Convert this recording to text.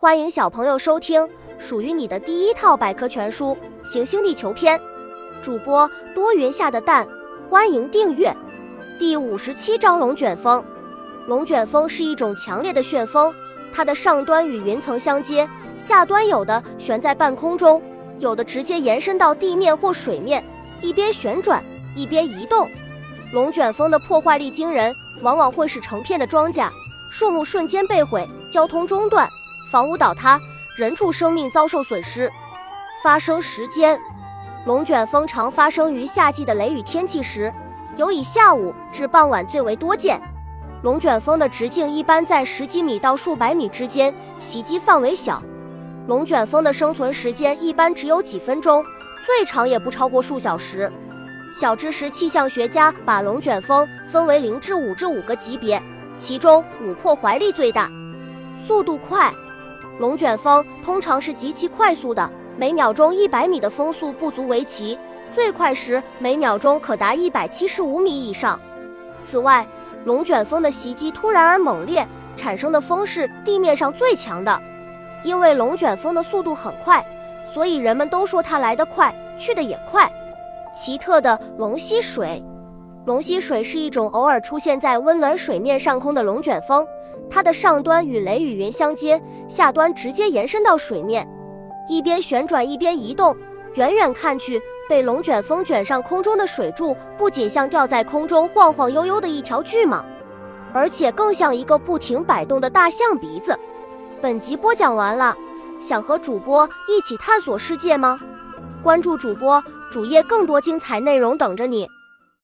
欢迎小朋友收听属于你的第一套百科全书《行星地球篇》，主播多云下的蛋，欢迎订阅。第五十七章龙卷风。龙卷风是一种强烈的旋风，它的上端与云层相接，下端有的悬在半空中，有的直接延伸到地面或水面，一边旋转一边移动。龙卷风的破坏力惊人，往往会使成片的庄稼、树木瞬间被毁，交通中断。房屋倒塌，人畜生命遭受损失。发生时间：龙卷风常发生于夏季的雷雨天气时，尤以下午至傍晚最为多见。龙卷风的直径一般在十几米到数百米之间，袭击范围小。龙卷风的生存时间一般只有几分钟，最长也不超过数小时。小知识：气象学家把龙卷风分为零至五至五个级别，其中五破坏力最大，速度快。龙卷风通常是极其快速的，每秒钟一百米的风速不足为奇，最快时每秒钟可达一百七十五米以上。此外，龙卷风的袭击突然而猛烈，产生的风是地面上最强的。因为龙卷风的速度很快，所以人们都说它来得快，去得也快。奇特的龙吸水，龙吸水是一种偶尔出现在温暖水面上空的龙卷风。它的上端与雷雨云相接，下端直接延伸到水面，一边旋转一边移动。远远看去，被龙卷风卷上空中的水柱不仅像吊在空中晃晃悠悠的一条巨蟒，而且更像一个不停摆动的大象鼻子。本集播讲完了，想和主播一起探索世界吗？关注主播主页，更多精彩内容等着你。